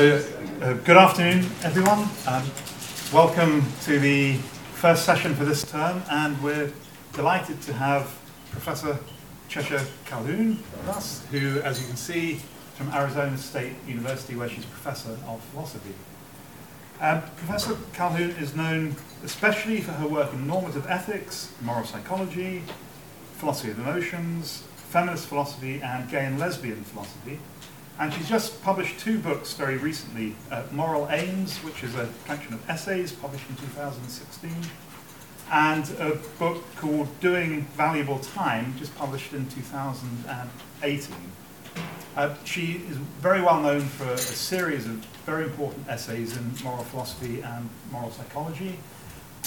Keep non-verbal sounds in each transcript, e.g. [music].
So, uh, good afternoon, everyone. Um, welcome to the first session for this term, and we're delighted to have Professor Cheshire Calhoun with us, who, as you can see, from Arizona State University, where she's Professor of Philosophy. Um, Professor Calhoun is known especially for her work in normative ethics, moral psychology, philosophy of emotions, feminist philosophy, and gay and lesbian philosophy. And she's just published two books very recently uh, Moral Aims, which is a collection of essays published in 2016, and a book called Doing Valuable Time, just published in 2018. Uh, she is very well known for a series of very important essays in moral philosophy and moral psychology,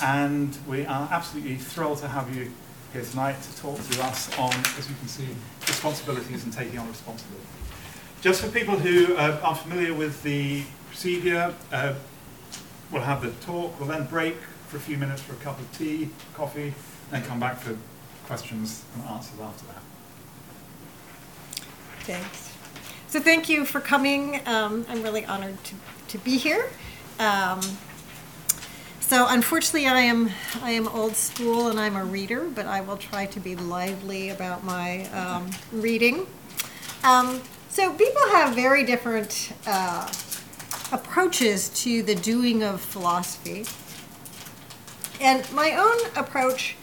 and we are absolutely thrilled to have you here tonight to talk to us on, as you can see, responsibilities and taking on responsibility. Just for people who uh, are familiar with the procedure, uh, we'll have the talk, we'll then break for a few minutes for a cup of tea, coffee, then come back for questions and answers after that. Thanks. So thank you for coming. Um, I'm really honored to, to be here. Um, so unfortunately, I am I am old school and I'm a reader, but I will try to be lively about my um, reading. Um, so people have very different uh, approaches to the doing of philosophy. And my own approach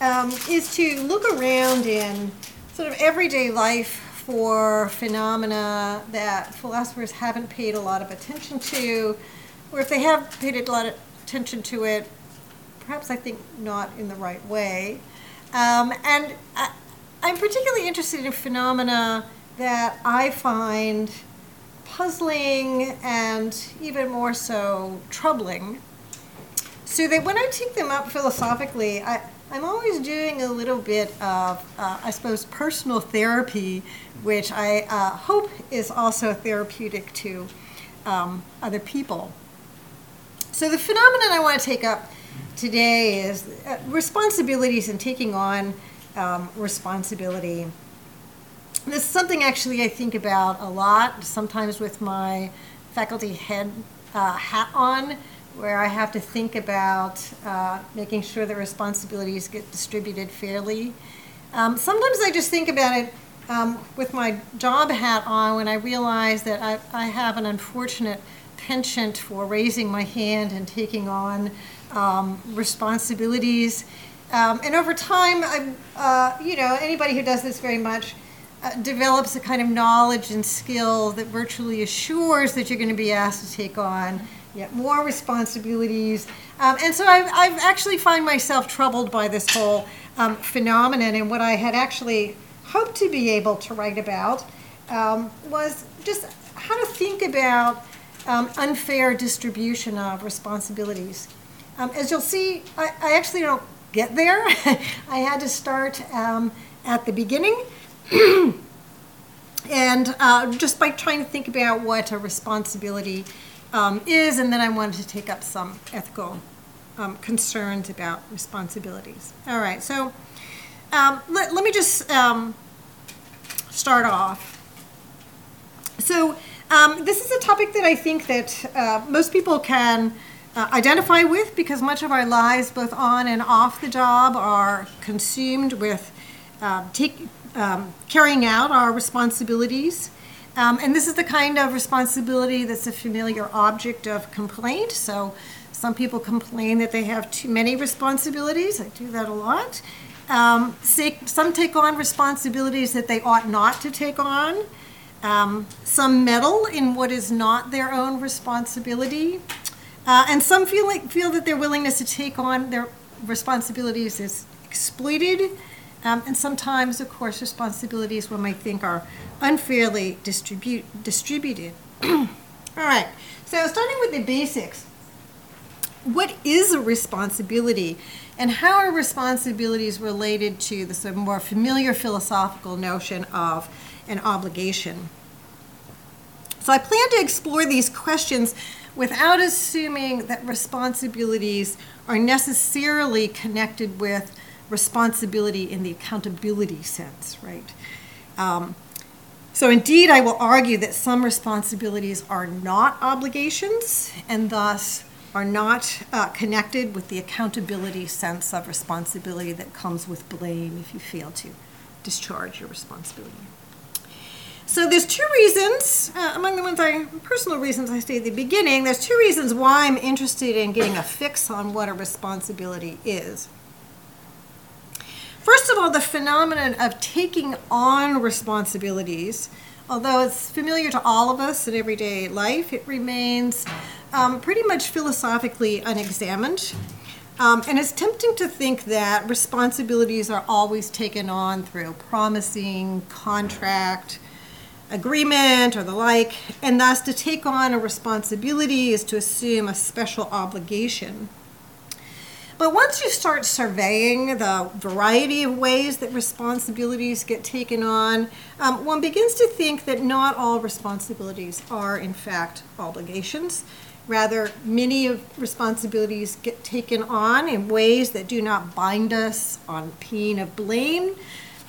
um, is to look around in sort of everyday life for phenomena that philosophers haven't paid a lot of attention to, or if they have paid a lot of attention to it, perhaps I think not in the right way. Um, and I, I'm particularly interested in phenomena that I find puzzling and even more so troubling. So that when I take them up philosophically, I, I'm always doing a little bit of, uh, I suppose, personal therapy, which I uh, hope is also therapeutic to um, other people. So the phenomenon I want to take up today is uh, responsibilities and taking on um, responsibility this is something actually I think about a lot, sometimes with my faculty head uh, hat on, where I have to think about uh, making sure that responsibilities get distributed fairly. Um, sometimes I just think about it um, with my job hat on when I realize that I, I, have an unfortunate penchant for raising my hand and taking on um, responsibilities. Um, and over time, I, uh, you know, anybody who does this very much uh, develops a kind of knowledge and skill that virtually assures that you're going to be asked to take on yet more responsibilities. Um, and so I've, I've, actually find myself troubled by this whole um, phenomenon. And what I had actually hoped to be able to write about um, was just how to think about um, unfair distribution of responsibilities. Um, as you'll see, I, I, actually don't get there. [laughs] I had to start um, at the beginning. [clears throat] and uh, just by trying to think about what a responsibility um, is, and then I wanted to take up some ethical um, concerns about responsibilities. All right, so um, let, let me just um, start off. So um, this is a topic that I think that uh, most people can uh, identify with because much of our lives, both on and off the job, are consumed with uh, take, um, carrying out our responsibilities. Um, and this is the kind of responsibility that's a familiar object of complaint. So some people complain that they have too many responsibilities. I do that a lot. Um, some take on responsibilities that they ought not to take on. Um, some meddle in what is not their own responsibility. Uh, and some feel, like, feel that their willingness to take on their responsibilities is exploited um, and sometimes, of course, responsibilities one might think are unfairly distribute, distributed. [clears throat] All right, so starting with the basics. What is a responsibility, and how are responsibilities related to of more familiar philosophical notion of an obligation? So I plan to explore these questions without assuming that responsibilities are necessarily connected with responsibility in the accountability sense, right? Um, So, indeed, I will argue that some responsibilities are not obligations and thus are not uh, connected with the accountability sense of responsibility that comes with blame if you fail to discharge your responsibility. So there's two reasons, uh, among the ones I, personal reasons I stated at the beginning, there's two reasons why I'm interested in getting a fix on what a responsibility is. All, the phenomenon of taking on responsibilities, although it's familiar to all of us in everyday life, it remains um, pretty much philosophically unexamined. Um, and it's tempting to think that responsibilities are always taken on through promising, contract, agreement, or the like, and thus to take on a responsibility is to assume a special obligation. But once you start surveying the variety of ways that responsibilities get taken on, um, one begins to think that not all responsibilities are, in fact, obligations. Rather, many of responsibilities get taken on in ways that do not bind us on pain of blame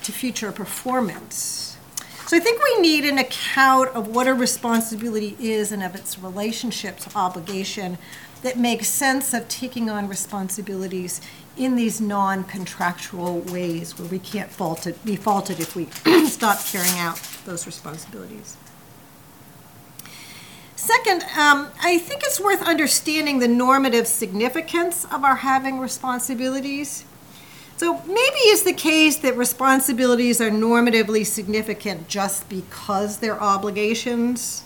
to future performance. So I think we need an account of what a responsibility is and of its relationship to obligation that makes sense of taking on responsibilities in these non-contractual ways where we can't be faulted if we [clears throat] stop carrying out those responsibilities. Second, um, I think it's worth understanding the normative significance of our having responsibilities. So maybe it's the case that responsibilities are normatively significant just because they're obligations.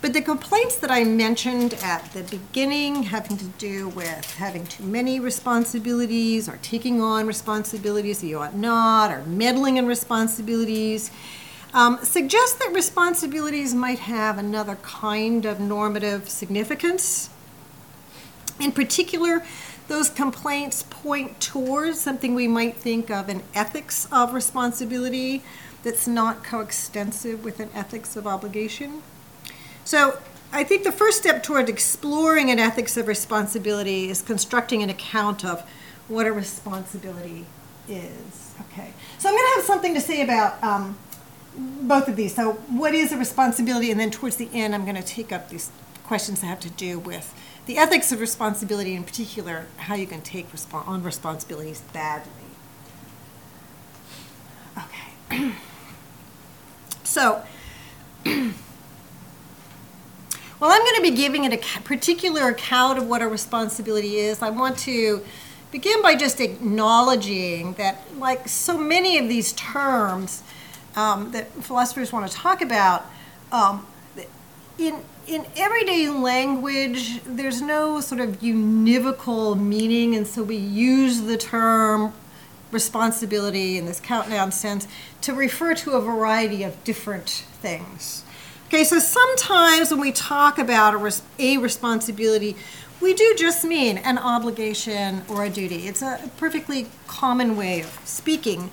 But the complaints that I mentioned at the beginning, having to do with having too many responsibilities or taking on responsibilities that you ought not, or meddling in responsibilities, um, suggest that responsibilities might have another kind of normative significance. In particular, those complaints point towards something we might think of an ethics of responsibility that's not coextensive with an ethics of obligation. So I think the first step toward exploring an ethics of responsibility is constructing an account of what a responsibility is. Okay, so I'm going to have something to say about um, both of these. So, what is a responsibility? And then towards the end, I'm going to take up these questions that have to do with the ethics of responsibility, in particular, how you can take on responsibilities badly. Okay. [clears throat] so, [clears throat] well, I'm going to be giving a particular account of what a responsibility is. I want to begin by just acknowledging that, like so many of these terms, um, that philosophers want to talk about, um, in in everyday language, there's no sort of univocal meaning, and so we use the term responsibility in this count noun sense to refer to a variety of different things. Okay, so sometimes when we talk about a, res- a responsibility, we do just mean an obligation or a duty. It's a perfectly common way of speaking.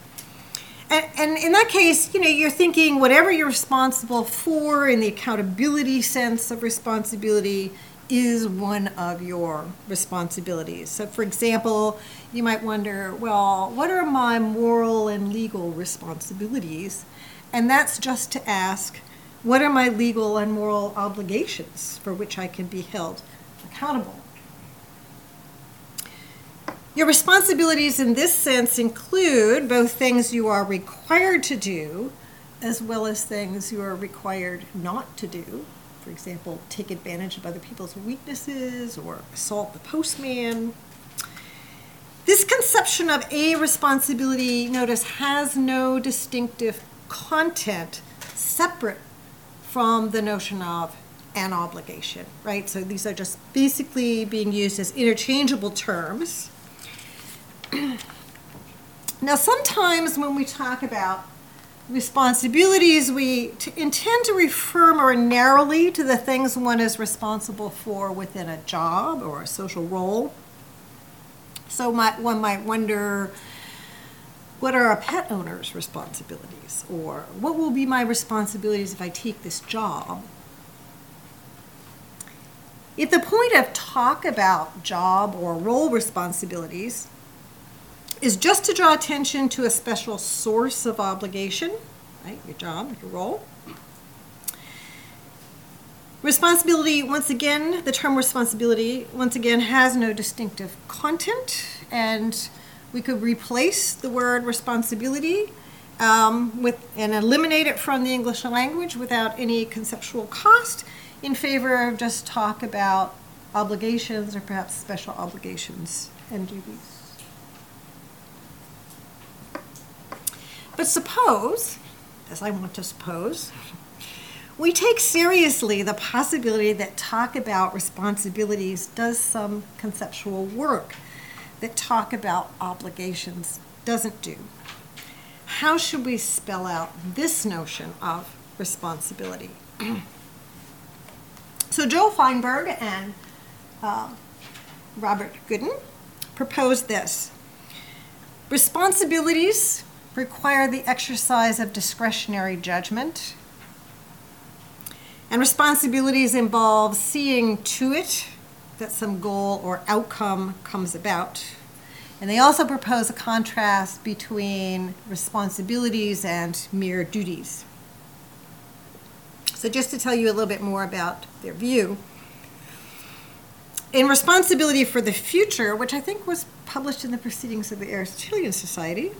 And, and, in that case, you know, you're thinking whatever you're responsible for in the accountability sense of responsibility is one of your responsibilities. So, for example, you might wonder, well, what are my moral and legal responsibilities? And that's just to ask, what are my legal and moral obligations for which I can be held accountable? Your responsibilities in this sense include both things you are required to do as well as things you are required not to do. For example, take advantage of other people's weaknesses or assault the postman. This conception of a responsibility, notice, has no distinctive content separate from the notion of an obligation, right? So these are just basically being used as interchangeable terms. [clears throat] now, sometimes when we talk about responsibilities, we t- intend to refer more narrowly to the things one is responsible for within a job or a social role. So, might, one might wonder what are a pet owner's responsibilities? Or what will be my responsibilities if I take this job? If the point of talk about job or role responsibilities is just to draw attention to a special source of obligation, right? Your job, your role. Responsibility, once again, the term responsibility, once again, has no distinctive content, and we could replace the word responsibility um, with and eliminate it from the English language without any conceptual cost in favor of just talk about obligations or perhaps special obligations and duties. But suppose, as I want to suppose, [laughs] we take seriously the possibility that talk about responsibilities does some conceptual work that talk about obligations doesn't do. How should we spell out this notion of responsibility? [clears throat] so Joel Feinberg and uh, Robert Goodin proposed this. Responsibilities require the exercise of discretionary judgment and responsibilities involve seeing to it that some goal or outcome comes about. And they also propose a contrast between responsibilities and mere duties. So, just to tell you a little bit more about their view, in Responsibility for the Future, which I think was published in the Proceedings of the Aristotelian Society,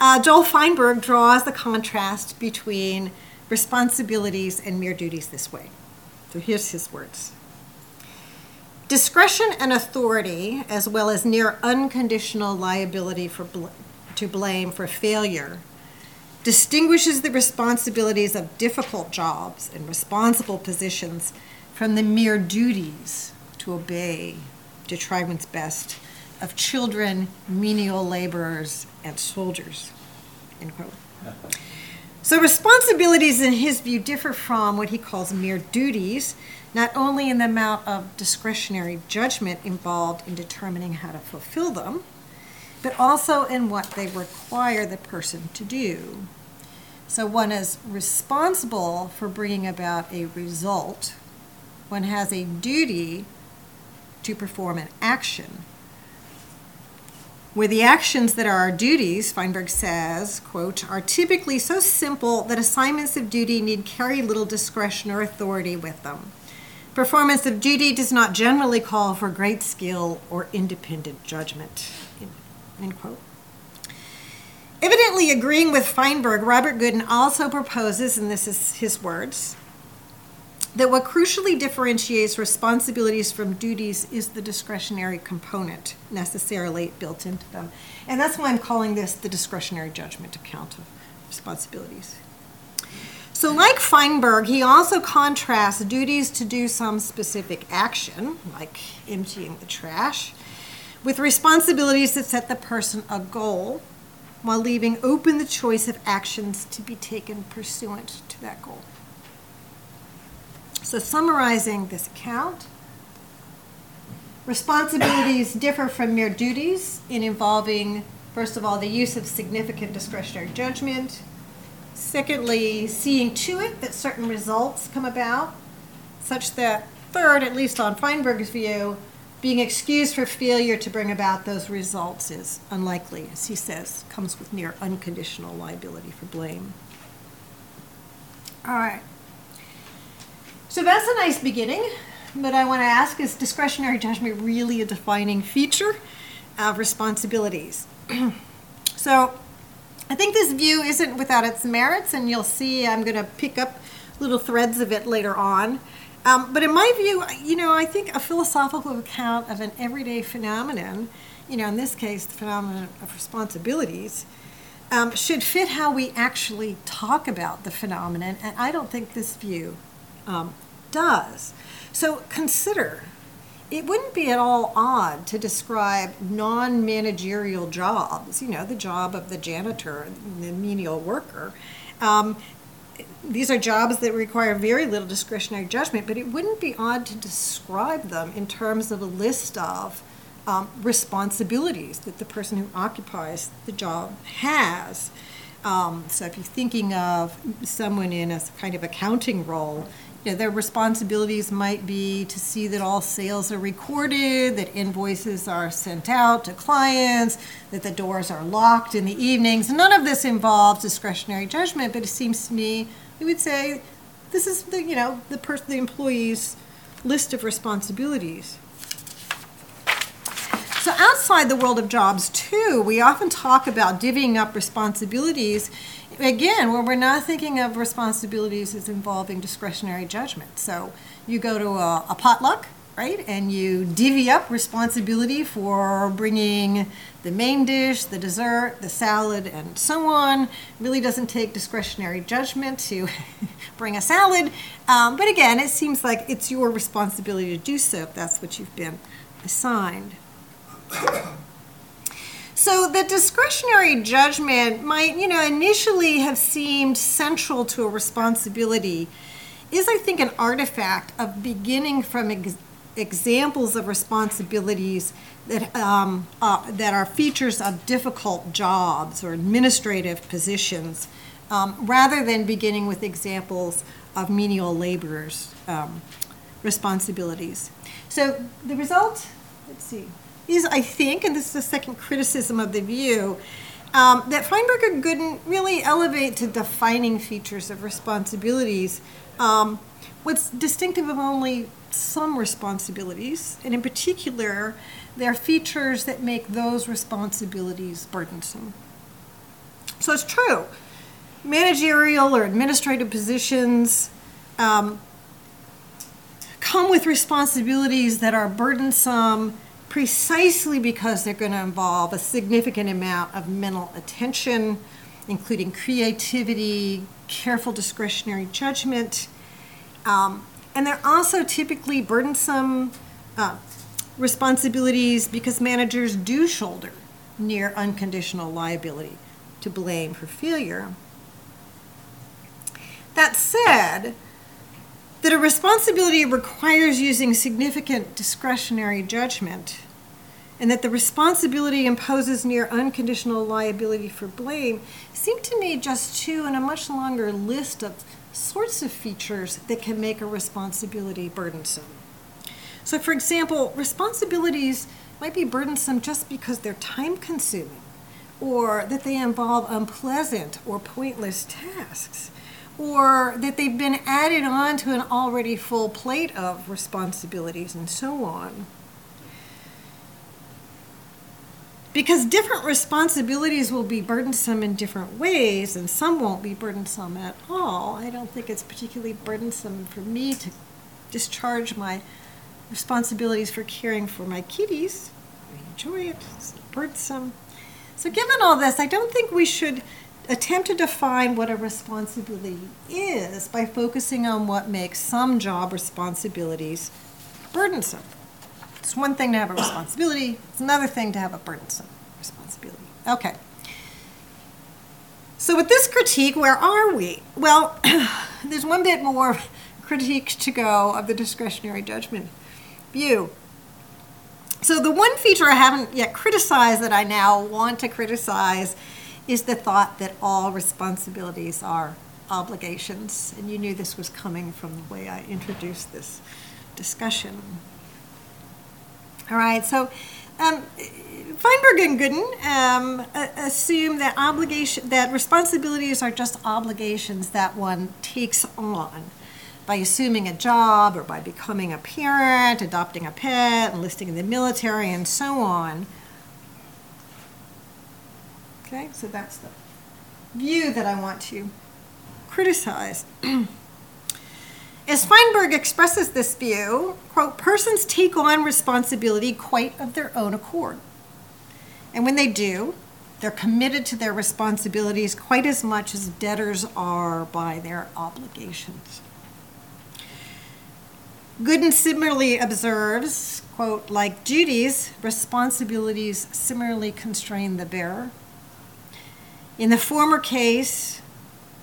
uh, Joel Feinberg draws the contrast between responsibilities and mere duties this way. So here's his words Discretion and authority, as well as near unconditional liability for bl- to blame for failure, distinguishes the responsibilities of difficult jobs and responsible positions from the mere duties to obey, to try one's best, of children, menial laborers, and soldiers. End quote. So, responsibilities, in his view, differ from what he calls mere duties, not only in the amount of discretionary judgment involved in determining how to fulfill them, but also in what they require the person to do. So, one is responsible for bringing about a result, one has a duty to perform an action where the actions that are our duties, Feinberg says, quote, are typically so simple that assignments of duty need carry little discretion or authority with them. Performance of duty does not generally call for great skill or independent judgment. End quote. Evidently agreeing with Feinberg, Robert Goodin also proposes, and this is his words, that what crucially differentiates responsibilities from duties is the discretionary component necessarily built into them. And that's why I'm calling this the discretionary judgment account of responsibilities. So, like Feinberg, he also contrasts duties to do some specific action, like emptying the trash, with responsibilities that set the person a goal while leaving open the choice of actions to be taken pursuant to that goal. So, summarizing this account, responsibilities differ from mere duties in involving, first of all, the use of significant discretionary judgment. Secondly, seeing to it that certain results come about, such that, third, at least on Feinberg's view, being excused for failure to bring about those results is unlikely, as he says, comes with near unconditional liability for blame. All right. So that's a nice beginning, but I want to ask is discretionary judgment really a defining feature of responsibilities? [clears throat] so I think this view isn't without its merits, and you'll see I'm going to pick up little threads of it later on. Um, but in my view, you know, I think a philosophical account of an everyday phenomenon, you know, in this case, the phenomenon of responsibilities, um, should fit how we actually talk about the phenomenon. And I don't think this view um, does. So consider it wouldn't be at all odd to describe non managerial jobs, you know, the job of the janitor, the menial worker. Um, these are jobs that require very little discretionary judgment, but it wouldn't be odd to describe them in terms of a list of um, responsibilities that the person who occupies the job has. Um, so if you're thinking of someone in a kind of accounting role, you know, their responsibilities might be to see that all sales are recorded, that invoices are sent out to clients, that the doors are locked in the evenings. None of this involves discretionary judgment, but it seems to me we would say this is the you know the person the employee's list of responsibilities. So outside the world of jobs too, we often talk about divvying up responsibilities again, where we're not thinking of responsibilities as involving discretionary judgment. So you go to a, a potluck, right, and you divvy up responsibility for bringing the main dish, the dessert, the salad, and so on. It really doesn't take discretionary judgment to [laughs] bring a salad. Um, but again, it seems like it's your responsibility to do so if that's what you've been assigned. So the discretionary judgment might, you know, initially have seemed central to a responsibility is, I think, an artifact of beginning from ex- examples of responsibilities that, um, uh, that are features of difficult jobs or administrative positions, um, rather than beginning with examples of menial laborers' um, responsibilities. So the result, let's see is, I think, and this is the second criticism of the view, um, that Feinberg Goodin really elevate to defining features of responsibilities um, what's distinctive of only some responsibilities, and in particular, they're features that make those responsibilities burdensome. So it's true. Managerial or administrative positions um, come with responsibilities that are burdensome precisely because they're going to involve a significant amount of mental attention, including creativity, careful discretionary judgment. Um, and they're also typically burdensome uh, responsibilities because managers do shoulder near unconditional liability to blame for failure. That said, that a responsibility requires using significant discretionary judgment, and that the responsibility imposes near unconditional liability for blame seem to me just two in a much longer list of sorts of features that can make a responsibility burdensome. So, for example, responsibilities might be burdensome just because they're time consuming or that they involve unpleasant or pointless tasks or that they've been added on to an already full plate of responsibilities and so on. Because different responsibilities will be burdensome in different ways, and some won't be burdensome at all. I don't think it's particularly burdensome for me to discharge my responsibilities for caring for my kitties. I enjoy it, it's burdensome. So, given all this, I don't think we should attempt to define what a responsibility is by focusing on what makes some job responsibilities burdensome. It's one thing to have a responsibility, it's another thing to have a burdensome responsibility. Okay. So, with this critique, where are we? Well, [clears throat] there's one bit more [laughs] critique to go of the discretionary judgment view. So, the one feature I haven't yet criticized that I now want to criticize is the thought that all responsibilities are obligations. And you knew this was coming from the way I introduced this discussion. All right, so um, Feinberg and Goodin um, assume that obligation that responsibilities are just obligations that one takes on by assuming a job or by becoming a parent, adopting a pet, enlisting in the military, and so on. Okay, so that's the view that I want to criticize. [clears throat] As Feinberg expresses this view, quote, persons take on responsibility quite of their own accord. And when they do, they're committed to their responsibilities quite as much as debtors are by their obligations. Goodin similarly observes, quote, like duties, responsibilities similarly constrain the bearer. In the former case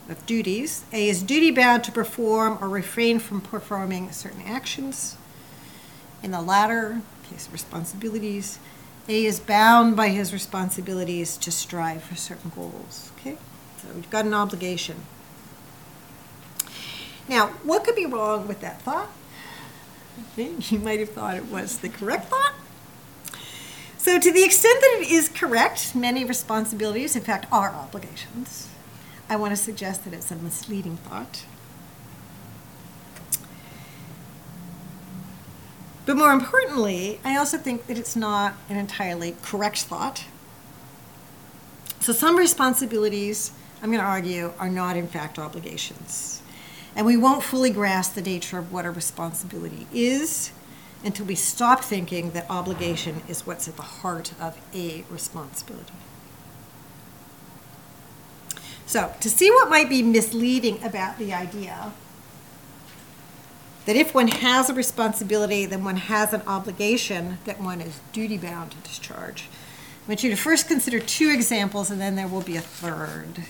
of duties, A is duty bound to perform or refrain from performing certain actions. In the latter case of responsibilities, A is bound by his responsibilities to strive for certain goals. Okay? So we've got an obligation. Now, what could be wrong with that thought? You might have thought it was the correct thought. So, to the extent that it is correct, many responsibilities, in fact, are obligations. I want to suggest that it's a misleading thought. But more importantly, I also think that it's not an entirely correct thought. So, some responsibilities, I'm going to argue, are not in fact obligations. And we won't fully grasp the nature of what a responsibility is until we stop thinking that obligation is what's at the heart of a responsibility. So, to see what might be misleading about the idea that if one has a responsibility, then one has an obligation that one is duty bound to discharge. I want you to first consider two examples and then there will be a third.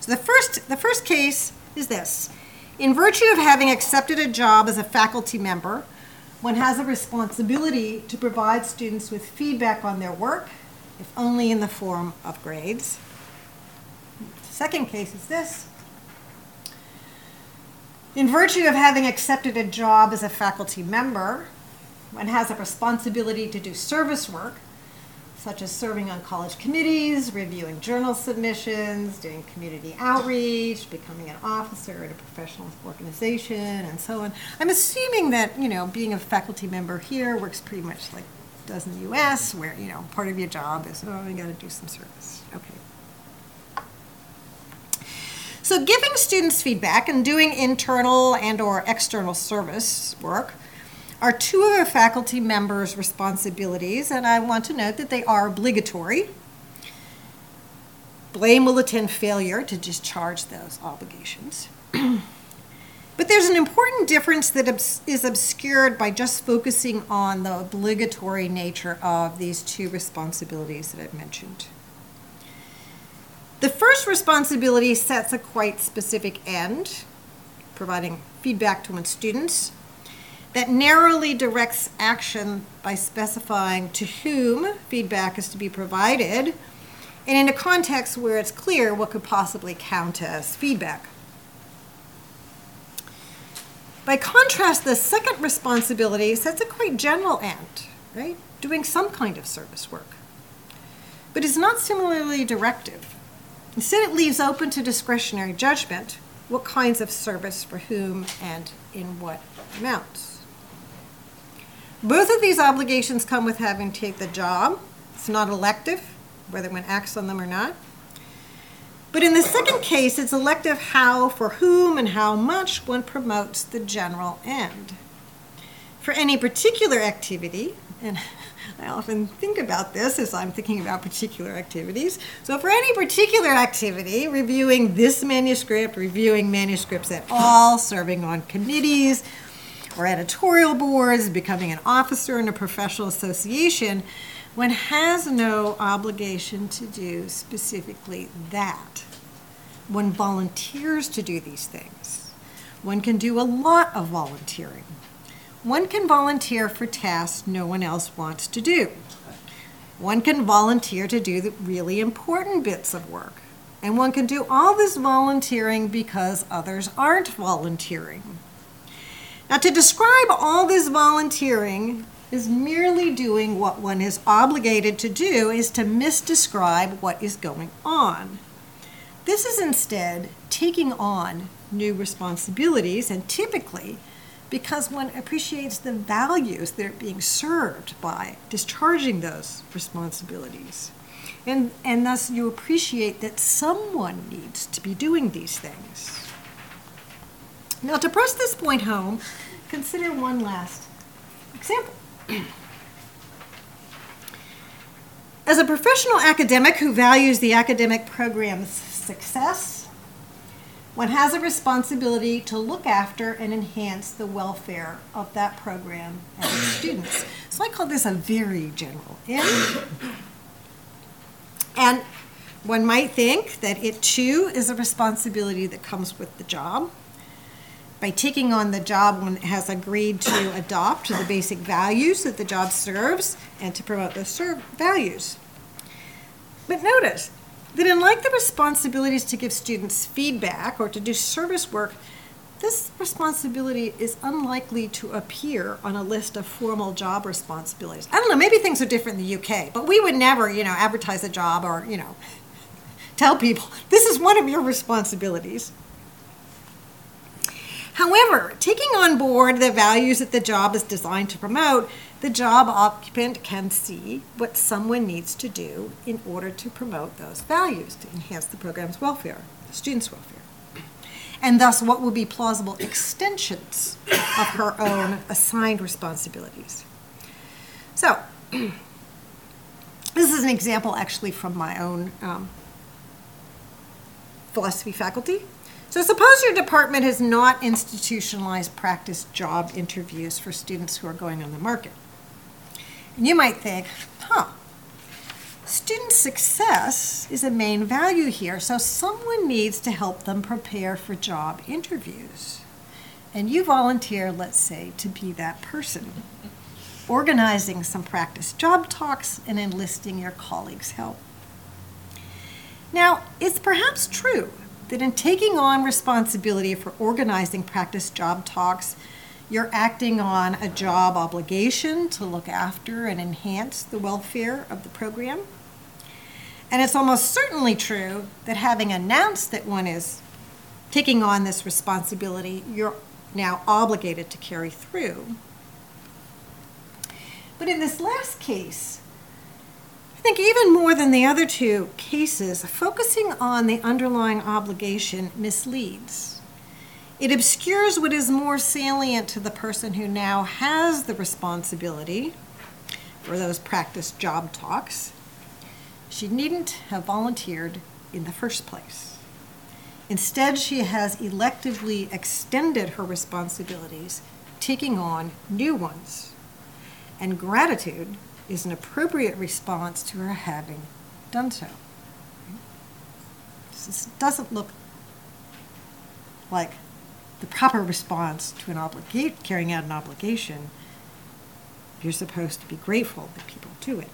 So the first, the first case is this. In virtue of having accepted a job as a faculty member, one has a responsibility to provide students with feedback on their work, if only in the form of grades. Second case is this. In virtue of having accepted a job as a faculty member, one has a responsibility to do service work, such as serving on college committees, reviewing journal submissions, doing community outreach, becoming an officer at a professional organization, and so on. I'm assuming that, you know, being a faculty member here works pretty much like does in the US, where, you know, part of your job is, oh, you got to do some service. Okay. So giving students feedback and doing internal and or external service work are two of a faculty members' responsibilities, and I want to note that they are obligatory. Blame will attend failure to discharge those obligations. [clears throat] but there's an important difference that is obscured by just focusing on the obligatory nature of these two responsibilities that I've mentioned. The first responsibility sets a quite specific end, providing feedback to one's students, that narrowly directs action by specifying to whom feedback is to be provided, and in a context where it's clear what could possibly count as feedback. By contrast, the second responsibility sets a quite general end, right? Doing some kind of service work, but is not similarly directive. Instead, it leaves open to discretionary judgment what kinds of service for whom and in what amounts. Both of these obligations come with having to take the job. It's not elective, whether one acts on them or not. But in the second case, it's elective how, for whom, and how much one promotes the general end. For any particular activity, and [laughs] I often think about this as I'm thinking about particular activities. So, for any particular activity, reviewing this manuscript, reviewing manuscripts at all, serving on committees or editorial boards, becoming an officer in a professional association, one has no obligation to do specifically that. One volunteers to do these things. One can do a lot of volunteering. One can volunteer for tasks no one else wants to do. One can volunteer to do the really important bits of work. And one can do all this volunteering because others aren't volunteering. Now, to describe all this volunteering is merely doing what one is obligated to do, is to misdescribe what is going on. This is instead taking on new responsibilities, and typically, because one appreciates the values that are being served by discharging those responsibilities. And, and thus you appreciate that someone needs to be doing these things. Now, to press this point home, consider one last example. [clears throat] As a professional academic who values the academic program's success, one has a responsibility to look after and enhance the welfare of that program and its [coughs] students. So I call this a very general end. And one might think that it too is a responsibility that comes with the job. By taking on the job, one has agreed to adopt the basic values that the job serves and to promote those values. But notice, that unlike the responsibilities to give students feedback or to do service work, this responsibility is unlikely to appear on a list of formal job responsibilities. I don't know, maybe things are different in the UK, but we would never, you know, advertise a job or, you know, tell people this is one of your responsibilities. However, taking on board the values that the job is designed to promote, the job occupant can see what someone needs to do in order to promote those values to enhance the program's welfare, the student's welfare. And thus, what will be plausible extensions of her own assigned responsibilities. So, [clears throat] this is an example actually from my own um, philosophy faculty. So suppose your department has not institutionalized practice job interviews for students who are going on the market. And you might think, huh, student success is a main value here, so someone needs to help them prepare for job interviews. And you volunteer, let's say, to be that person, organizing some practice job talks and enlisting your colleagues' help. Now, it's perhaps true that in taking on responsibility for organizing practice job talks, you're acting on a job obligation to look after and enhance the welfare of the program. And it's almost certainly true that having announced that one is taking on this responsibility, you're now obligated to carry through. But in this last case, I think even more than the other two cases, focusing on the underlying obligation misleads. It obscures what is more salient to the person who now has the responsibility for those practice job talks. She needn't have volunteered in the first place. Instead, she has electively extended her responsibilities, taking on new ones. And gratitude is an appropriate response to her having done so. This doesn't look like the proper response to an obligation, carrying out an obligation. You're supposed to be grateful that people do it.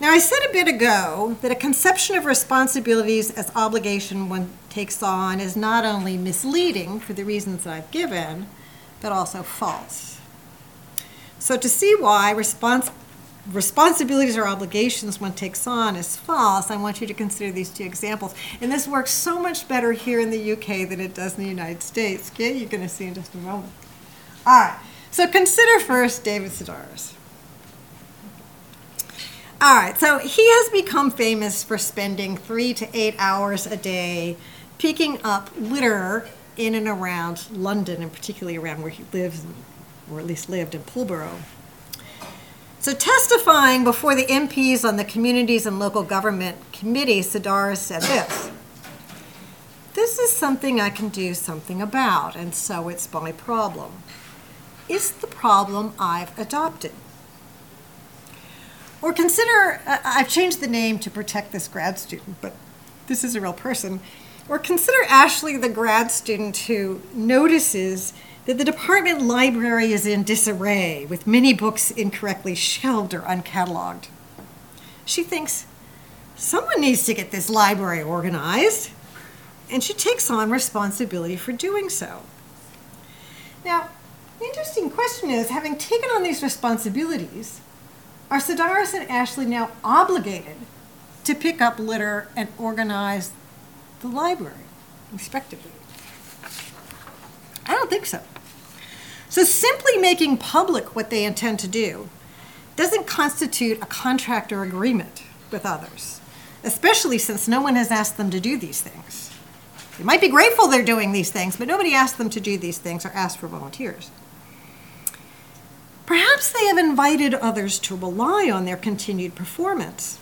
Now, I said a bit ago that a conception of responsibilities as obligation one takes on is not only misleading for the reasons I've given, but also false. So to see why respons- responsibilities or obligations one takes on is false, I want you to consider these two examples. And this works so much better here in the UK than it does in the United States. Okay, you're going to see in just a moment. All right, so consider first David Sedaris. All right, so he has become famous for spending three to eight hours a day picking up litter in and around London, and particularly around where he lives, or at least lived in Pulborough. So, testifying before the MPs on the Communities and Local Government Committee, Sedaris said this This is something I can do something about, and so it's my problem. It's the problem I've adopted. Or consider, I've changed the name to protect this grad student, but this is a real person. Or consider Ashley, the grad student who notices that the department library is in disarray, with many books incorrectly shelved or uncatalogued. She thinks, someone needs to get this library organized, and she takes on responsibility for doing so. Now, the interesting question is having taken on these responsibilities, are Sedaris and Ashley now obligated to pick up litter and organize the library, respectively? I don't think so. So simply making public what they intend to do doesn't constitute a contract or agreement with others, especially since no one has asked them to do these things. They might be grateful they're doing these things, but nobody asked them to do these things or asked for volunteers. Perhaps they have invited others to rely on their continued performance.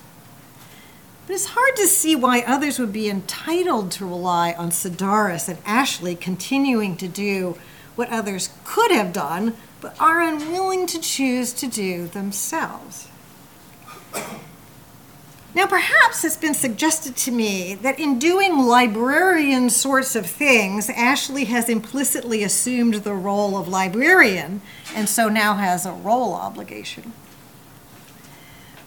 But it's hard to see why others would be entitled to rely on Sedaris and Ashley continuing to do what others could have done, but are unwilling to choose to do themselves. Now, perhaps it's been suggested to me that in doing librarian sorts of things, Ashley has implicitly assumed the role of librarian and so now has a role obligation.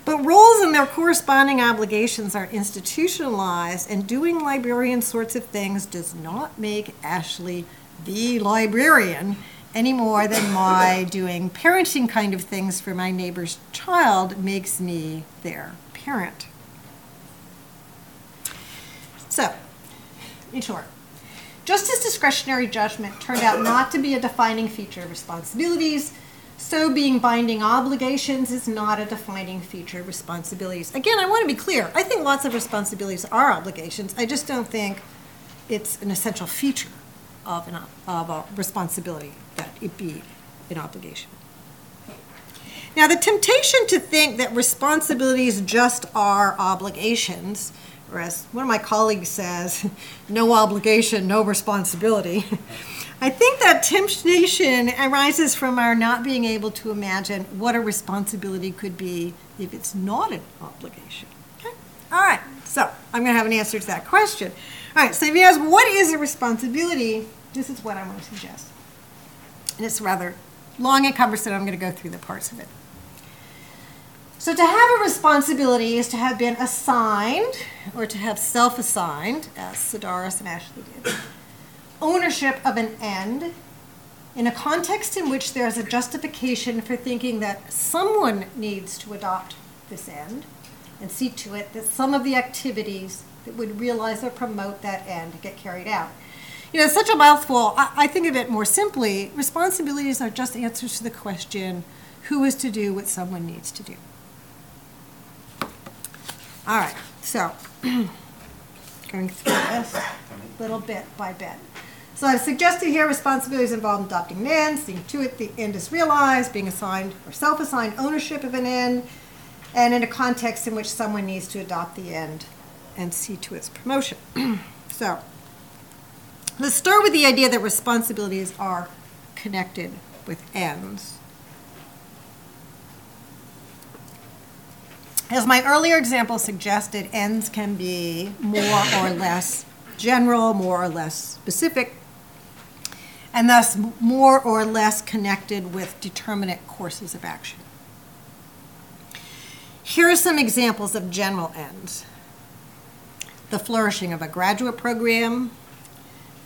But roles and their corresponding obligations are institutionalized, and doing librarian sorts of things does not make Ashley the librarian any more than my doing parenting kind of things for my neighbor's child makes me their parent. So, in short, just as discretionary judgment turned out not to be a defining feature of responsibilities, so being binding obligations is not a defining feature of responsibilities. Again, I want to be clear. I think lots of responsibilities are obligations. I just don't think it's an essential feature of, an, of a responsibility that it be an obligation. Now, the temptation to think that responsibilities just are obligations, or as one of my colleagues says, [laughs] no obligation, no responsibility. [laughs] I think that temptation arises from our not being able to imagine what a responsibility could be if it's not an obligation. Okay? All right, so I'm going to have an answer to that question. All right, so if you ask what is a responsibility, this is what I want to suggest. And it's rather long and cumbersome. I'm going to go through the parts of it. So, to have a responsibility is to have been assigned or to have self assigned, as Sedaris and Ashley did, ownership of an end in a context in which there is a justification for thinking that someone needs to adopt this end and see to it that some of the activities that would realize or promote that end get carried out. You know, it's such a mouthful. I, I think of it more simply responsibilities are just answers to the question who is to do what someone needs to do. All right, so [clears throat] going through this a little bit by bit. So I've suggested here responsibilities involve adopting an end, seeing to it the end is realized, being assigned or self-assigned ownership of an end, and in a context in which someone needs to adopt the end and see to its promotion. [clears throat] so let's start with the idea that responsibilities are connected with ends. As my earlier example suggested, ends can be more or less general, more or less specific, and thus more or less connected with determinate courses of action. Here are some examples of general ends the flourishing of a graduate program,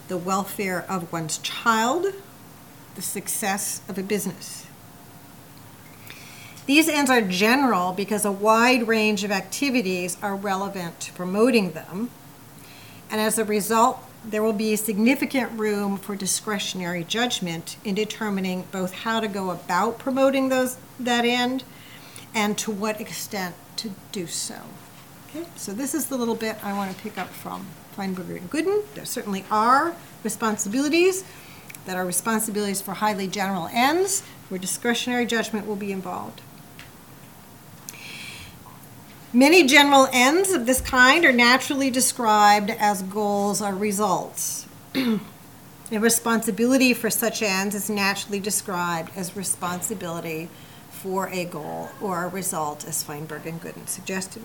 the welfare of one's child, the success of a business. These ends are general because a wide range of activities are relevant to promoting them, and as a result, there will be significant room for discretionary judgment in determining both how to go about promoting those that end and to what extent to do so. Okay, so this is the little bit I want to pick up from Feinberger and Goodin. There certainly are responsibilities that are responsibilities for highly general ends where discretionary judgment will be involved. Many general ends of this kind are naturally described as goals or results. [clears throat] and responsibility for such ends is naturally described as responsibility for a goal or a result, as Feinberg and Goodin suggested.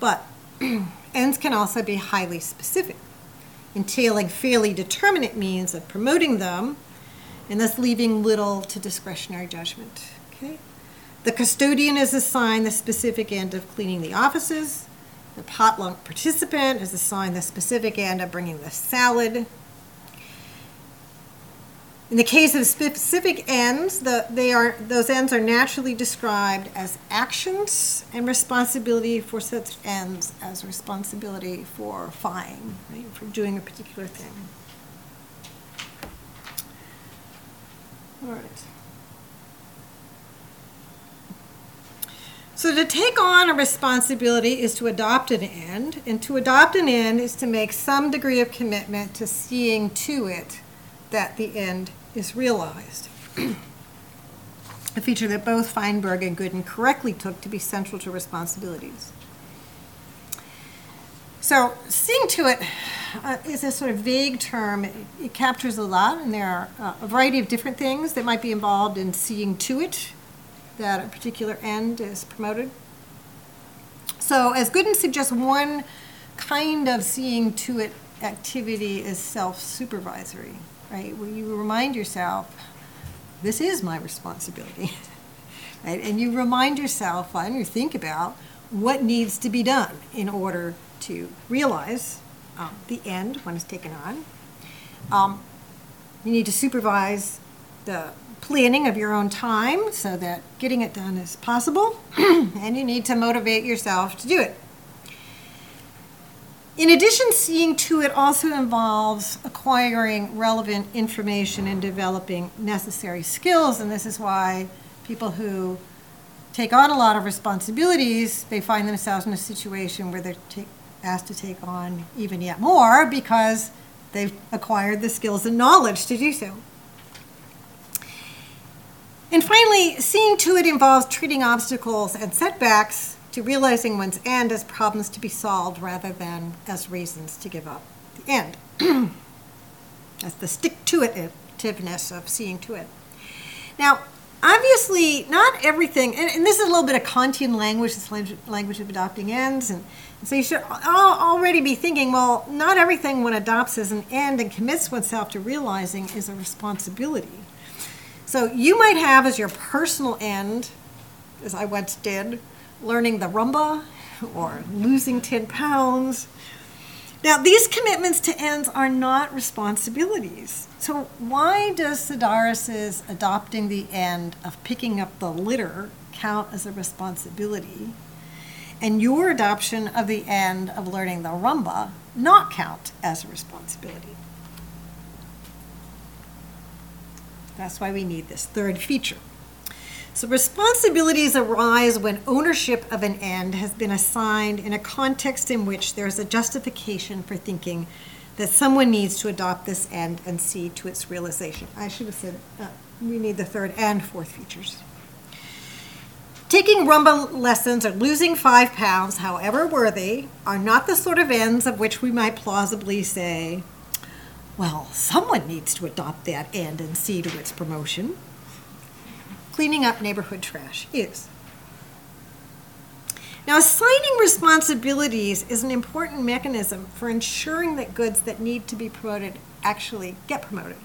But [clears throat] ends can also be highly specific, entailing fairly determinate means of promoting them, and thus leaving little to discretionary judgment. Okay? The custodian is assigned the specific end of cleaning the offices. The potluck participant is assigned the specific end of bringing the salad. In the case of specific ends, the, they are, those ends are naturally described as actions and responsibility for such ends as responsibility for fine, right, for doing a particular thing. All right. So to take on a responsibility is to adopt an end, and to adopt an end is to make some degree of commitment to seeing to it that the end is realized. [clears throat] a feature that both Feinberg and Goodin correctly took to be central to responsibilities. So, seeing to it uh, is a sort of vague term. It, it, captures a lot, and there are uh, a variety of different things that might be involved in seeing to it that a particular end is promoted. So, as Goodin suggests, one kind of seeing to it activity is self supervisory, right? Where you remind yourself, this is my responsibility. [laughs] right? And you remind yourself and you think about what needs to be done in order to realize um, the end when it's taken on. Um, you need to supervise the planning of your own time so that getting it done is possible, [clears throat] and you need to motivate yourself to do it. In addition, seeing to it also involves acquiring relevant information and developing necessary skills, and this is why people who take on a lot of responsibilities, they find themselves in a situation where they're take, asked to take on even yet more because they've acquired the skills and knowledge to do so. And finally, seeing to it involves treating obstacles and setbacks to realizing one's end as problems to be solved rather than as reasons to give up the end. [clears throat] That's the stick to itiveness of seeing to it. Now, obviously, not everything, and, and, this is a little bit of Kantian language, this language of adopting ends, and, and so you should already be thinking, well, not everything one adopts as an end and commits oneself to realizing is a responsibility. So you might have as your personal end, as I once did, learning the rumba or losing 10 pounds. Now, these commitments to ends are not responsibilities. So, why does Sedaris's adopting the end of picking up the litter count as a responsibility, and your adoption of the end of learning the rumba not count as a responsibility? That's why we need this third feature. So responsibilities arise when ownership of an end has been assigned in a context in which there is a justification for thinking that someone needs to adopt this end and see to its realization. I should have said uh, we need the third and fourth features. Taking rumba lessons or losing five pounds, however worthy, are not the sort of ends of which we might plausibly say, well, someone needs to adopt that end and see to its promotion cleaning up neighborhood trash is. Now, assigning responsibilities is an important mechanism for ensuring that goods that need to be promoted actually get promoted.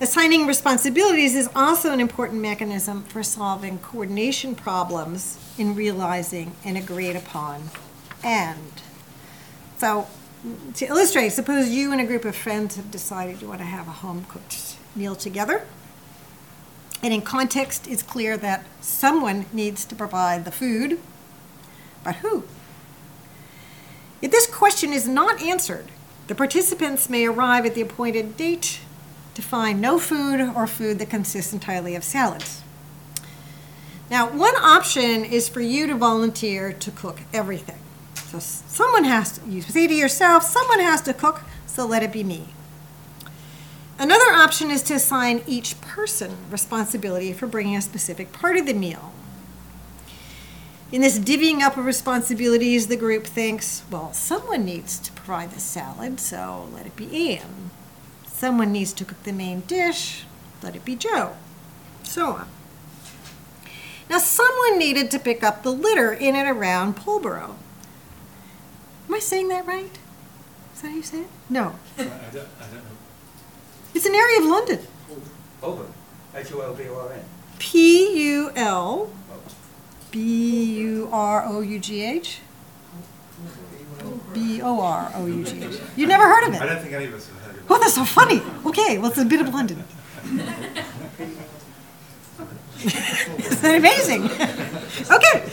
Assigning responsibilities is also an important mechanism for solving coordination problems in realizing an agreed upon end. So, to illustrate, suppose you and a group of friends have decided you want to have a home cooked meal together. And in context, it's clear that someone needs to provide the food, but who? If this question is not answered, the participants may arrive at the appointed date to find no food or food that consists entirely of salads. Now, one option is for you to volunteer to cook everything. So someone has to, you say to yourself, someone has to cook, so let it be me. Another option is to assign each person responsibility for bringing a specific part of the meal. In this divvying up of responsibilities, the group thinks, well, someone needs to provide the salad, so let it be Ian. Someone needs to cook the main dish, let it be Joe. So on. Now, someone needed to pick up the litter in and around Pulborough. Am I saying that right? Is that how you say it? No. I don't, I don't know. It's an area of London. Holborn. H-O-L-B-O-R-N. P U L B U R O U G H. B O R O U G H. You never heard of it. I it? don't think any of us have heard of it. Oh, that's so funny. Okay, well, it's a bit of London. [laughs] Isn't that amazing? [laughs] Okay.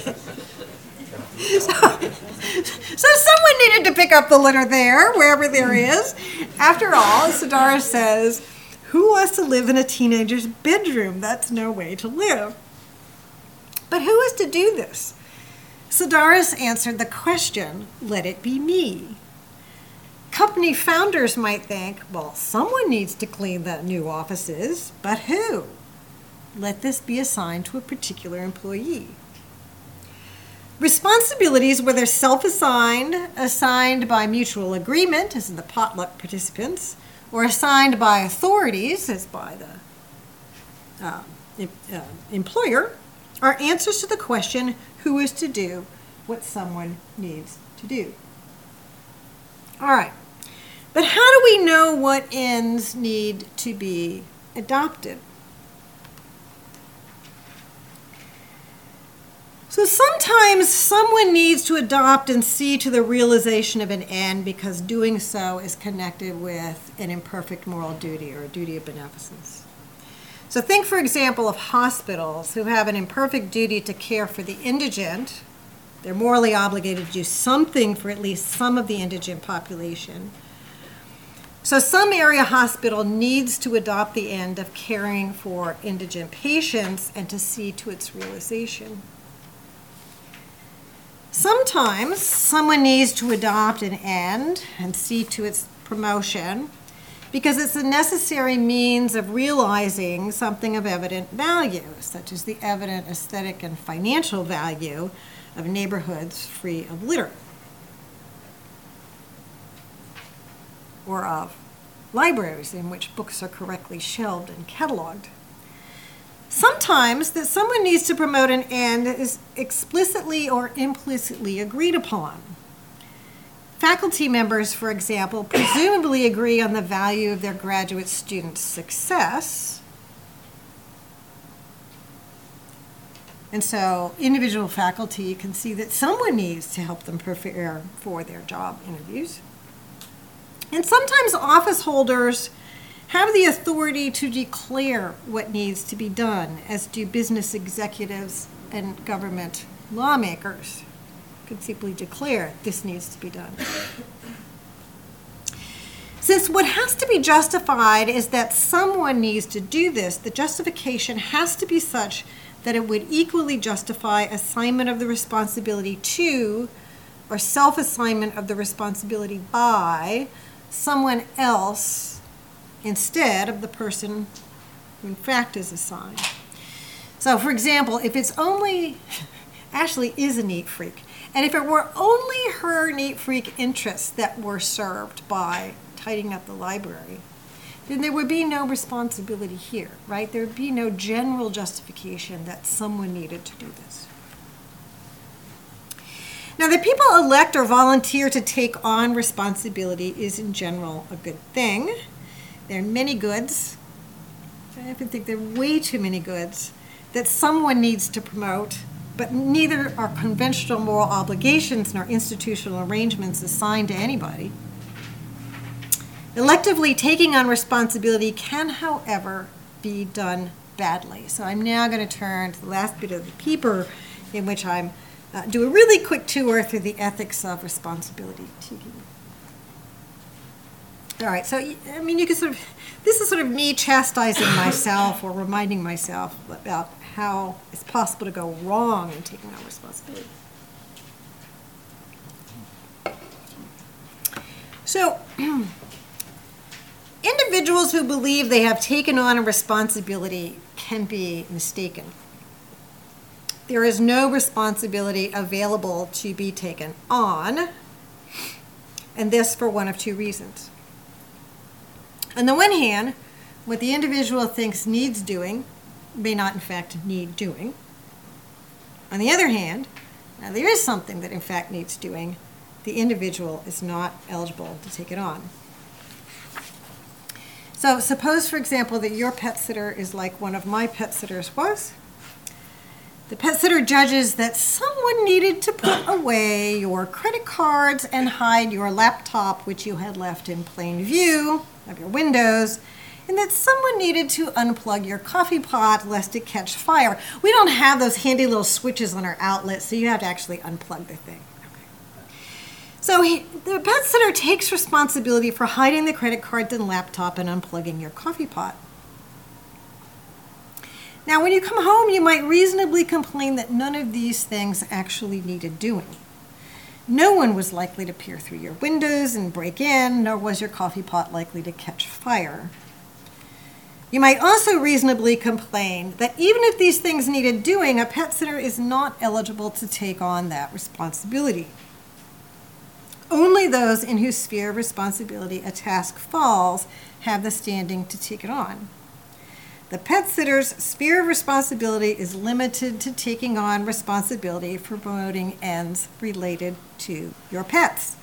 So, [laughs] so someone needed to pick up the litter there, wherever there hmm. is. After all, Sedaris says, who wants to live in a teenager's bedroom? That's no way to live. But who is to do this? Sedaris answered the question, let it be me. Company founders might think, well, someone needs to clean the new offices, but who? Let this be assigned to a particular employee. Responsibilities, whether self assigned, assigned by mutual agreement, as in the potluck participants, or assigned by authorities, as by the uh, uh, employer, are answers to the question who is to do what someone needs to do. All right. But how do we know what ends need to be adopted? So sometimes someone needs to adopt and see to the realization of an end because doing so is connected with an imperfect moral duty or a duty of beneficence. So think, for example, of hospitals who have an imperfect duty to care for the indigent. They're morally obligated to do something for at least some of the indigent population. So some area hospital needs to adopt the end of caring for indigent patients and to see to its realization. Sometimes someone needs to adopt an end and see to its promotion because it's a necessary means of realizing something of evident value, such as the evident aesthetic and financial value of neighborhoods free of litter or of libraries in which books are correctly shelved and cataloged. Sometimes that someone needs to promote an end is explicitly or implicitly agreed upon. Faculty members, for example, presumably agree on the value of their graduate students' success. And so individual faculty can see that someone needs to help them prepare for their job interviews. And sometimes office holders have the authority to declare what needs to be done, as do business executives and government lawmakers. Could simply declare this needs to be done. Since what has to be justified is that someone needs to do this, the justification has to be such that it would equally justify assignment of the responsibility to or self assignment of the responsibility by someone else instead of the person who in fact is assigned. So, for example, if it's only, [laughs] Ashley is a neat freak, and if it were only her neat freak interests that were served by tidying up the library, then there would be no responsibility here, right? There would be no general justification that someone needed to do this. Now, that people elect or volunteer to take on responsibility is in general a good thing. There are many goods. I often think there are way too many goods that someone needs to promote, but neither are conventional moral obligations nor institutional arrangements assigned to anybody. Electively taking on responsibility can, however, be done badly. So I'm now going to turn to the last bit of the paper in which I'm uh, do a really quick tour through the ethics of responsibility taking. All right, so I mean, you can sort of, this is sort of me chastising [coughs] myself or reminding myself about how it's possible to go wrong in taking on responsibility. So, [clears throat] individuals who believe they have taken on a responsibility can be mistaken. There is no responsibility available to be taken on, and this for one of two reasons. On the one hand, what the individual thinks needs doing may not in fact need doing. On the other hand, now there is something that in fact needs doing, the individual is not eligible to take it on. So suppose, for example, that your pet sitter is like one of my pet sitters was. The pet sitter judges that someone needed to put away your credit cards and hide your laptop, which you had left in plain view of your windows, and that someone needed to unplug your coffee pot lest it catch fire. We don't have those handy little switches on our outlet, so you have to actually unplug the thing. So he, the pet sitter takes responsibility for hiding the credit cards and laptop and unplugging your coffee pot. Now, when you come home, you might reasonably complain that none of these things actually needed doing. No one was likely to peer through your windows and break in, nor was your coffee pot likely to catch fire. You might also reasonably complain that even if these things needed doing, a pet sitter is not eligible to take on that responsibility. Only those in whose sphere of responsibility a task falls have the standing to take it on. The pet sitter's sphere of responsibility is limited to taking on responsibility for promoting ends related to your pets,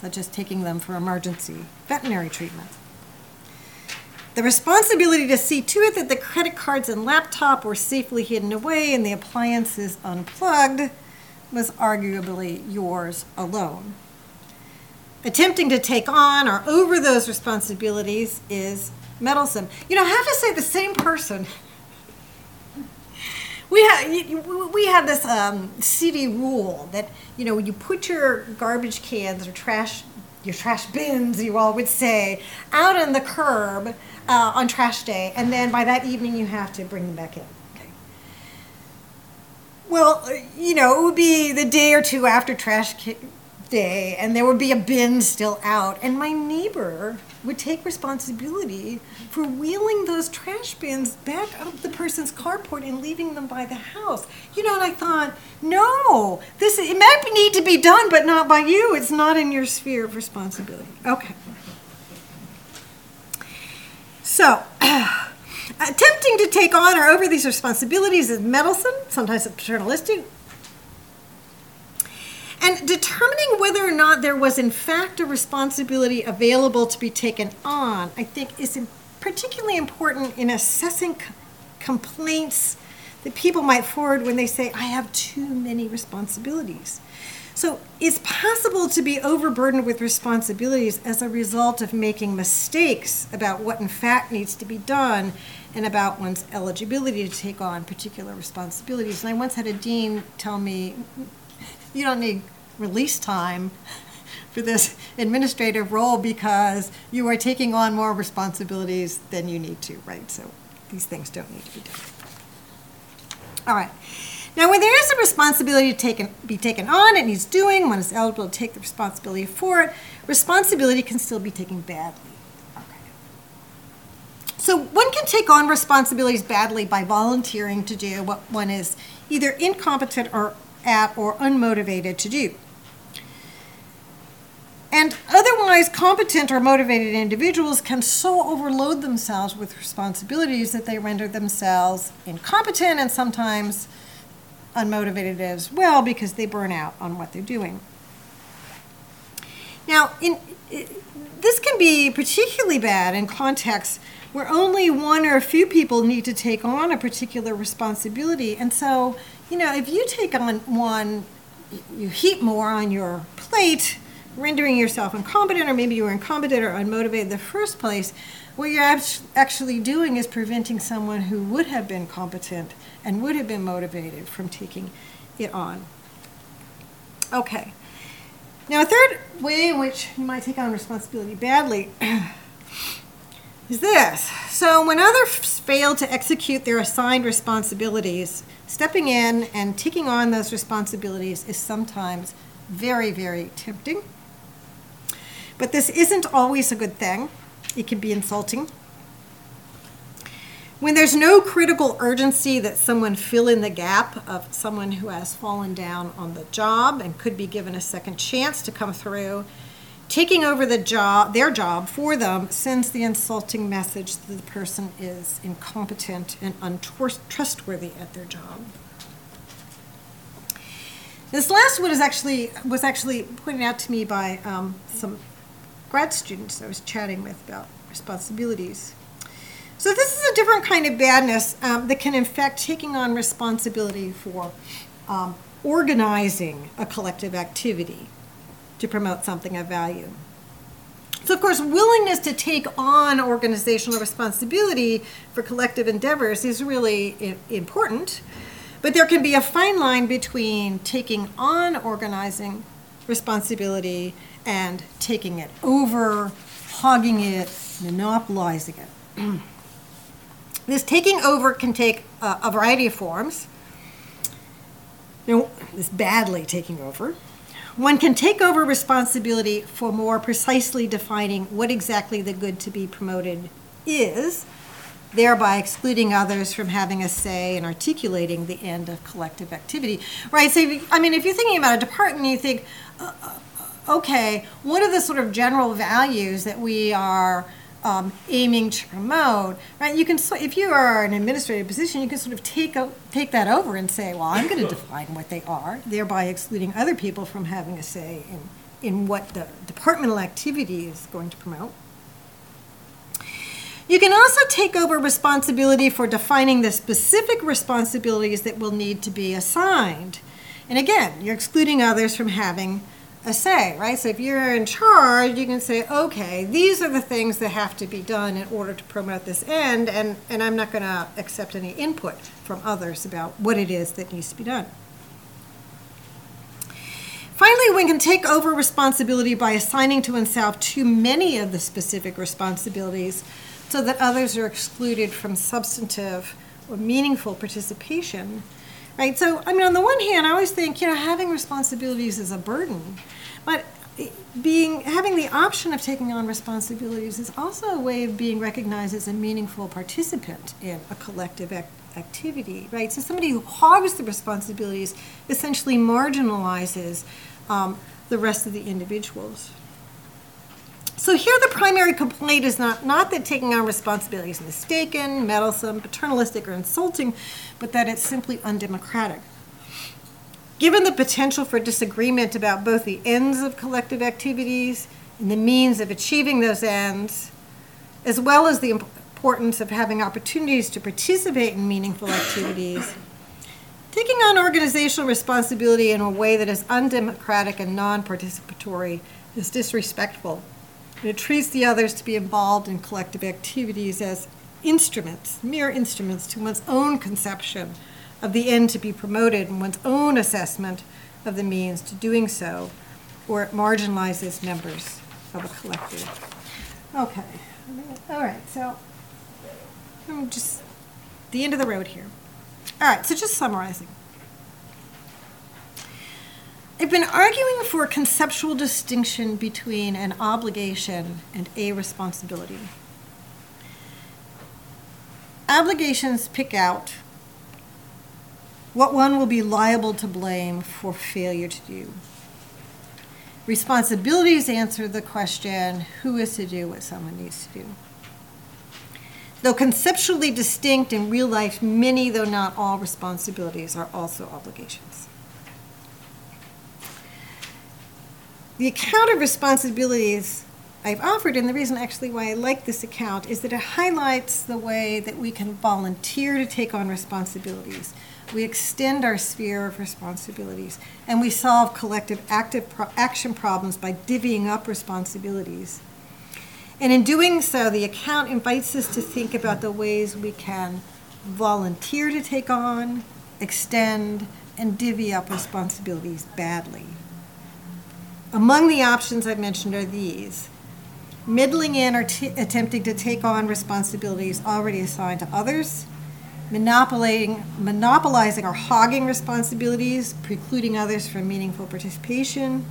such as taking them for emergency veterinary treatment. The responsibility to see to it that the credit cards and laptop were safely hidden away and the appliances unplugged was arguably yours alone. Attempting to take on or over those responsibilities is meddlesome. You know, I have to say, the same person. We have we have this um, city rule that you know you put your garbage cans or trash your trash bins you all would say out on the curb uh, on trash day, and then by that evening you have to bring them back in. Okay. Well, you know it would be the day or two after trash ca- and there would be a bin still out, and my neighbor would take responsibility for wheeling those trash bins back up the person's carport and leaving them by the house. You know, and I thought, no, this it might need to be done, but not by you. It's not in your sphere of responsibility. Okay. So, [clears throat] attempting to take on or over these responsibilities is meddlesome, sometimes it's paternalistic, and determining whether or not there was, in fact, a responsibility available to be taken on, I think, is particularly important in assessing c- complaints that people might forward when they say, I have too many responsibilities. So it's possible to be overburdened with responsibilities as a result of making mistakes about what, in fact, needs to be done and about one's eligibility to take on particular responsibilities. And I once had a dean tell me, you don't need release time for this administrative role because you are taking on more responsibilities than you need to, right? So these things don't need to be done. All right. Now, when there is a responsibility to take, be taken on, it needs doing, one is eligible to take the responsibility for it, responsibility can still be taken badly. Okay. So one can take on responsibilities badly by volunteering to do what one is either incompetent or at or unmotivated to do. And otherwise competent or motivated individuals can so overload themselves with responsibilities that they render themselves incompetent and sometimes unmotivated as well because they burn out on what they're doing. Now, in, this can be particularly bad in contexts where only one or a few people need to take on a particular responsibility. And so, you know, if you take on one, you heap more on your plate, rendering yourself incompetent, or maybe you were incompetent or unmotivated in the first place. What you're act- actually doing is preventing someone who would have been competent and would have been motivated from taking it on. Okay. Now, a third way in which you might take on responsibility badly [clears throat] is this. So, when others fail to execute their assigned responsibilities, stepping in and taking on those responsibilities is sometimes very, very tempting. But this isn't always a good thing, it can be insulting. When there's no critical urgency that someone fill in the gap of someone who has fallen down on the job and could be given a second chance to come through, taking over the job, their job for them sends the insulting message that the person is incompetent and untrustworthy at their job. This last one is actually was actually pointed out to me by um, some grad students I was chatting with about responsibilities. So this is a different kind of badness um, that can, in fact, taking on responsibility for um, organizing a collective activity to promote something of value. So, of course, willingness to take on organizational responsibility for collective endeavors is really important. But there can be a fine line between taking on organizing responsibility and taking it over, hogging it, monopolizing it. [clears throat] this taking over can take uh, a variety of forms. You know, this badly taking over. One can take over responsibility for more precisely defining what exactly the good to be promoted is, thereby excluding others from having a say in articulating the end of collective activity. Right? So, you, I mean, if you're thinking about a department, you think, uh, okay, what are the sort of general values that we are um, aiming to promote, right? You can, if you are an administrative position, you can sort of take o- take that over and say, well, I'm going to define what they are, thereby excluding other people from having a say in in what the departmental activity is going to promote. You can also take over responsibility for defining the specific responsibilities that will need to be assigned. And again, you're excluding others from having a say, right? So if you're in charge, you can say, okay, these are the things that have to be done in order to promote this end, and, and I'm not going to accept any input from others about what it is that needs to be done. Finally, one can take over responsibility by assigning to oneself too many of the specific responsibilities so that others are excluded from substantive or meaningful participation. Right? So, I mean, on the one hand, I always think, you know, having responsibilities is a burden. But being having the option of taking on responsibilities is also a way of being recognized as a meaningful participant in a collective ac- activity, right? So somebody who hogs the responsibilities essentially marginalizes um, the rest of the individuals. So here the primary complaint is not, not that taking on responsibility is mistaken, meddlesome, paternalistic, or insulting, but that it's simply undemocratic. Given the potential for disagreement about both the ends of collective activities and the means of achieving those ends, as well as the importance of having opportunities to participate in meaningful activities, taking on organizational responsibility in a way that is undemocratic and non participatory is disrespectful. And it treats the others to be involved in collective activities as instruments, mere instruments to one's own conception of the end to be promoted and one's own assessment of the means to doing so, or it marginalizes members of a collective. Okay, all right, so I'm just the end of the road here. All right, so just summarizing. I've been arguing for a conceptual distinction between an obligation and a responsibility. Obligations pick out what one will be liable to blame for failure to do. Responsibilities answer the question who is to do what someone needs to do. Though conceptually distinct in real life, many, though not all, responsibilities are also obligations. The account of responsibilities I've offered, and the reason actually why I like this account, is that it highlights the way that we can volunteer to take on responsibilities. We extend our sphere of responsibilities, and we solve collective active pro- action problems by divvying up responsibilities. And in doing so, the account invites us to think about the ways we can volunteer to take on, extend, and divvy up responsibilities badly. Among the options I've mentioned are these. Middling in or t- attempting to take on responsibilities already assigned to others, monopolizing, monopolizing or hogging responsibilities, precluding others from meaningful participation,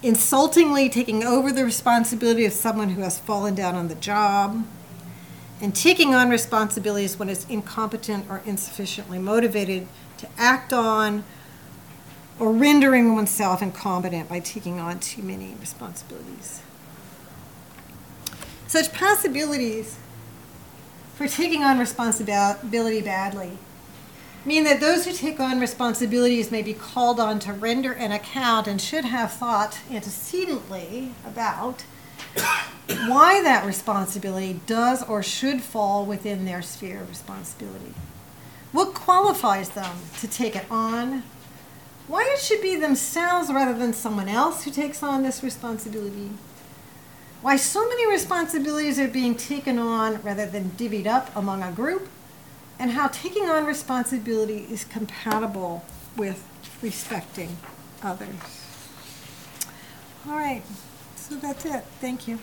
insultingly taking over the responsibility of someone who has fallen down on the job, and taking on responsibilities when it's incompetent or insufficiently motivated to act on or rendering oneself incompetent by taking on too many responsibilities. Such possibilities for taking on responsibility badly mean that those who take on responsibilities may be called on to render an account and should have thought antecedently about why that responsibility does or should fall within their sphere of responsibility. What qualifies them to take it on why it should be themselves rather than someone else who takes on this responsibility, why so many responsibilities are being taken on rather than divvied up among a group, and how taking on responsibility is compatible with respecting others. All right, so that's it. Thank you.